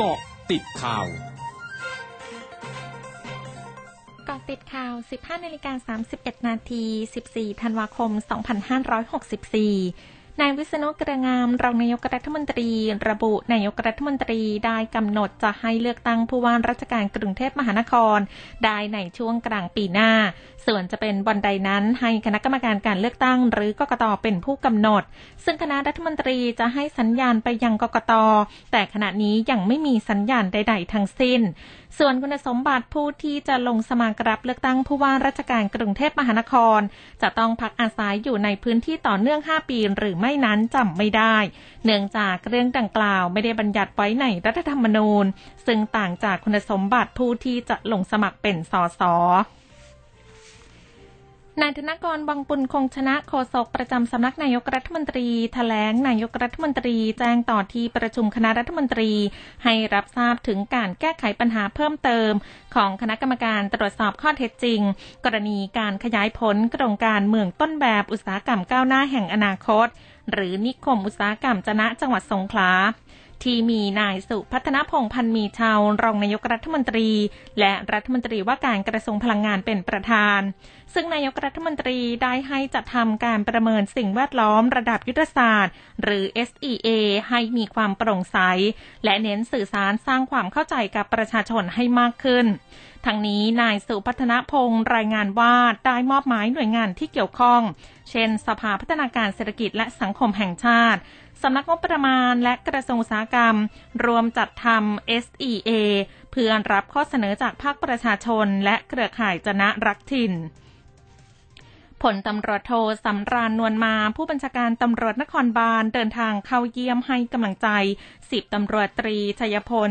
เกาะติดข่าวเกาะติดข่าว 15นาฬิกา31 นาที 14 ธันวาคม 2564 นายวิษณุกระงามรองนายกรัฐมนตรี ระบุนายกรัฐมนตรีได้กำหนดจะให้เลือกตั้งผู้ว่าราชการกรุงเทพมหานคร ได้ในช่วงกลางปีหน้า ส่วนจะเป็นวันใดนั้นให้คณะกรรมการการเลือกตั้ง หรือกกตเป็นผู้กำหนด ซึ่งคณะรัฐมนตรีจะให้สัญญาณไปยังกกตแต่ขณะนี้ยังไม่มีสัญญาณใด ๆ ทั้งสิ้นส่วนคุณสมบัติผู้ที่จะลงสมัครรับเลือกตั้งผู้ว่าราชการกรุงเทพมหานคร จะต้องพักอาศัยอยู่ในพื้นที่ต่อเนื่อง 5 ปีหรือไม่นั้นจำไม่ได้ เนื่องจากเรื่องดังกล่าวไม่ได้บัญญัติไว้ในรัฐธรรมนูญ ซึ่งต่างจากคุณสมบัติผู้ที่จะลงสมัครเป็นสส นายธนกรวังปุลคงชนะโฆษกประจำสำนักนายกรัฐมนตรีแถลงนายกรัฐมนตรีแจ้งต่อที่ประชุมคณะรัฐมนตรี ให้รับทราบถึงการแก้ไขปัญหาเพิ่มเติม ของคณะกรรมการตรวจสอบข้อเท็จจริง กรณีการขยายผลโครงการเมืองต้นแบบอุตสาหกรรมก้าวหน้าแห่งอนาคต หรือนิคมอุตสาหกรรมจนะจังหวัดสงขลา ที่มีนายสุพัฒนพงพันมีชาวรองนายกรัฐมนตรี และรัฐมนตรีว่าการกระทรวงพลังงานเป็นประธาน ซึ่งนายกรัฐมนตรีได้ให้จัดทำการประเมินสิ่งแวดล้อมระดับยุทธศาสตร์ หรือ SEA ให้มีความโปร่งใส และเน้นสื่อสารสร้างความเข้าใจกับประชาชนให้มากขึ้นทั้งนี้นายสุพัฒนพงศ์รายงานว่าได้มอบหมายหน่วยงานที่เกี่ยวข้อง เช่น สภาพัฒนาการเศรษฐกิจและสังคมแห่งชาติ สำนักงบประมาณและกระทรวงอุตสาหกรรม รวมจัดทำ SEA เพื่อรับข้อเสนอจากภาคประชาชน และเครือข่ายจนะรักถิ่นผลตำรวจโทสำราญนวลมา ผู้บัญชาการตำรวจนครบาลเดินทางเข้าเยี่ยมให้กำลังใจสิบตำรวจตรีชัยพล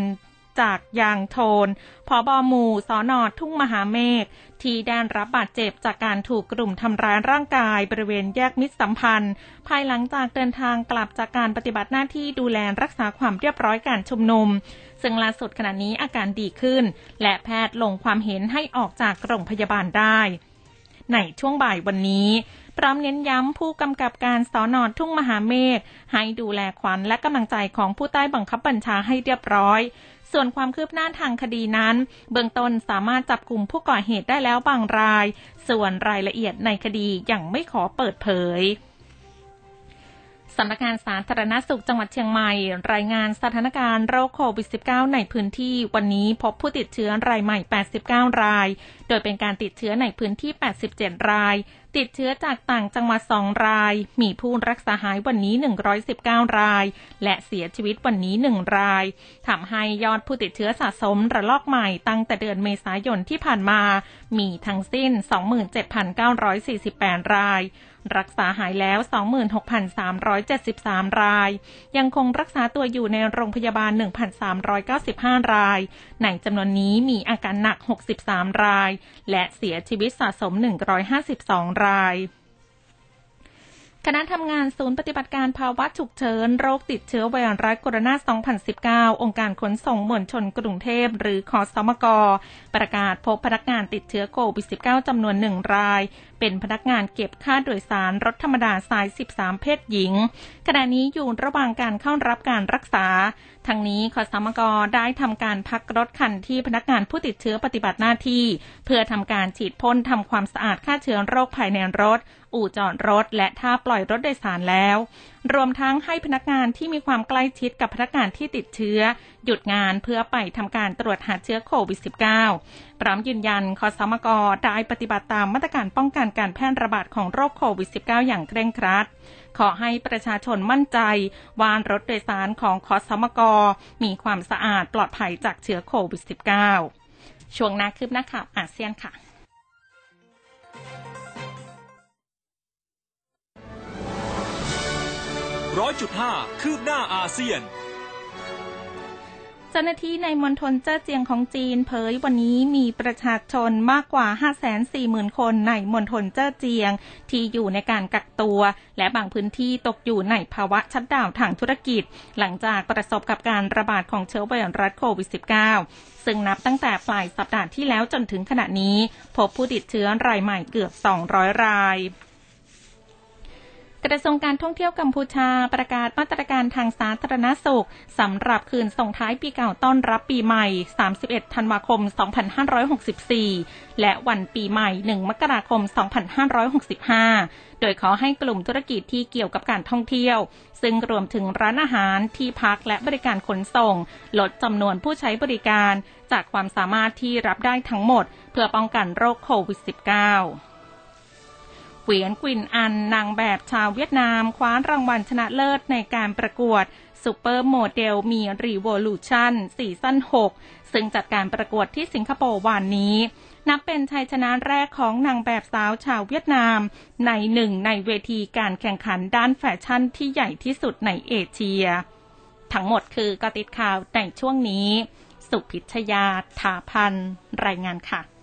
จากยางโทนพอบอหมู่สอนอทุ่งมหาเมฆที่ได้รับบาดเจ็บจากการถูกกลุ่มทำร้ายร่างกายบริเวณแยกมิตรสัมพันธ์ ภายหลังจากเดินทางกลับจากการปฏิบัติหน้าที่ดูแลรักษาความเรียบร้อยการชุมนุม ซึ่งล่าสุดขณะนี้อาการดีขึ้น และแพทย์ลงความเห็นให้ออกจากโรงพยาบาลได้ ในช่วงบ่ายวันนี้พร้อมเน้นย้ำผู้กำกับการสอนอทุ่งมหาเมฆให้ดูแลขวัญและกำลังใจของผู้ใต้บังคับบัญชาให้เรียบร้อย ส่วนความคืบหน้าทางคดีนั้น เบื้องต้นสามารถจับกลุ่มผู้ก่อเหตุได้แล้วบางราย ส่วนรายละเอียดในคดียังไม่ขอเปิดเผยสำนักงานสาธารณสุขจังหวัดเชียงใหม่ รายงานสถานการณ์โรคโควิด -19 ในพื้นที่วันนี้พบผู้ติดเชื้อรายใหม่ 89 ราย โดยเป็นการติดเชื้อในพื้นที่ 87 ราย ติดเชื้อจากต่างจังหวัด 2 ราย มีผู้รักษาหายวันนี้ 119 ราย และเสียชีวิตวันนี้ 1 ราย ทำให้ยอดผู้ติดเชื้อสะสมระลอกใหม่ตั้งแต่เดือนเมษายนที่ผ่านมา มีทั้งสิ้น 27,948 ราย รักษาหายแล้ว 26,373 ราย ยังคงรักษาตัวอยู่ในโรงพยาบาล 1,395 ราย ในจำนวนนี้มีอาการหนัก 63 ราย และเสียชีวิตสะสม 152 รายราย คณะทำงานศูนย์ปฏิบัติการภาวะฉุกเฉินโรคติดเชื้อไวรัสโคโรนา 2019 องค์การขนส่งมวลชนกรุงเทพหรือคอสมก ประกาศพบพนักงานติดเชื้อโควิด -19 จำนวนหนึ่งราย เป็นพนักงานเก็บค่าโดยสารรถธรรมดาสาย 13 เพศหญิง ขณะนี้อยู่ระหว่างการเข้ารับการรักษา ทั้งนี้คอสมกได้ทำการพักรถคันที่พนักงานผู้ติดเชื้อปฏิบัติหน้าที่ เพื่อทำการฉีดพ่นทำความสะอาดฆ่าเชื้อโรคภายในรถ อู่จอดรถ และท่าปล่อย่อยรถโดยสารแล้ว รวมทั้งให้พนักงานที่มีความใกล้ชิดกับพนักงานที่ติดเชื้อ หยุดงานเพื่อไปทำการตรวจหาเชื้อโควิด -19 พร้อมยืนยันคอสมกได้ปฏิบัติตามมาตรการป้องกันการแพร่ระบาดของโรคโควิด -19 อย่างเคร่งครัดขอให้ประชาชนมั่นใจว่ารถโดยสารของคอสมกมีความสะอาดปลอดภัยจากเชื้อโควิด -19 ช่วงนาคืบหน้าข่าวอาเซียนค่ะ ร้อยจุดห้าคืบหน้าอาเซียน เจ้าหน้าที่ในมณฑลเจ้อเจียงของจีนเผยวันนี้มีประชาชนมากกว่า 540,000 คนในมณฑลเจ้อเจียง ที่อยู่ในการกักตัว และบางพื้นที่ตกอยู่ในภาวะชัดดาวทางธุรกิจ หลังจากประสบกับการระบาดของเชื้อไวรัสโควิด -19 ซึ่งนับตั้งแต่ปลายสัปดาห์ที่แล้วจนถึงขณะนี้ พบผู้ติดเชื้อรายใหม่เกือบ 200 ราย กระทรวงการท่องเที่ยวกัมพูชาประกาศมาตรการทางสาธารณสุขสำหรับคืนส่งท้ายปีเก่าต้อนรับปีใหม่ 31 ธันวาคม 2564 และวันปีใหม่ 1 มกราคม 2565 โดยขอให้กลุ่มธุรกิจที่เกี่ยวกับการท่องเที่ยว ซึ่งรวมถึงร้านอาหารที่พักและบริการขนส่ง ลดจำนวนผู้ใช้บริการ จากความสามารถที่รับได้ทั้งหมด เพื่อป้องกันโรคโควิด -19 เหวียนกวิ่นอัญนางแบบชาวเวียดนาม คว้ารางวัลชนะเลิศในการประกวด Supermodel Me Revolution ซีซั่น6 ซึ่งจัดการประกวดที่สิงคโปร์วันนี้ นับเป็นชัยชนะแรกของนางแบบสาวชาวเวียดนาม ในหนึ่งในเวทีการแข่งขันด้านแฟชั่นที่ใหญ่ที่สุดในเอเชีย ทั้งหมดคือกติดข่าวในช่วงนี้ สุพิชยาถาพันรายงานค่ะ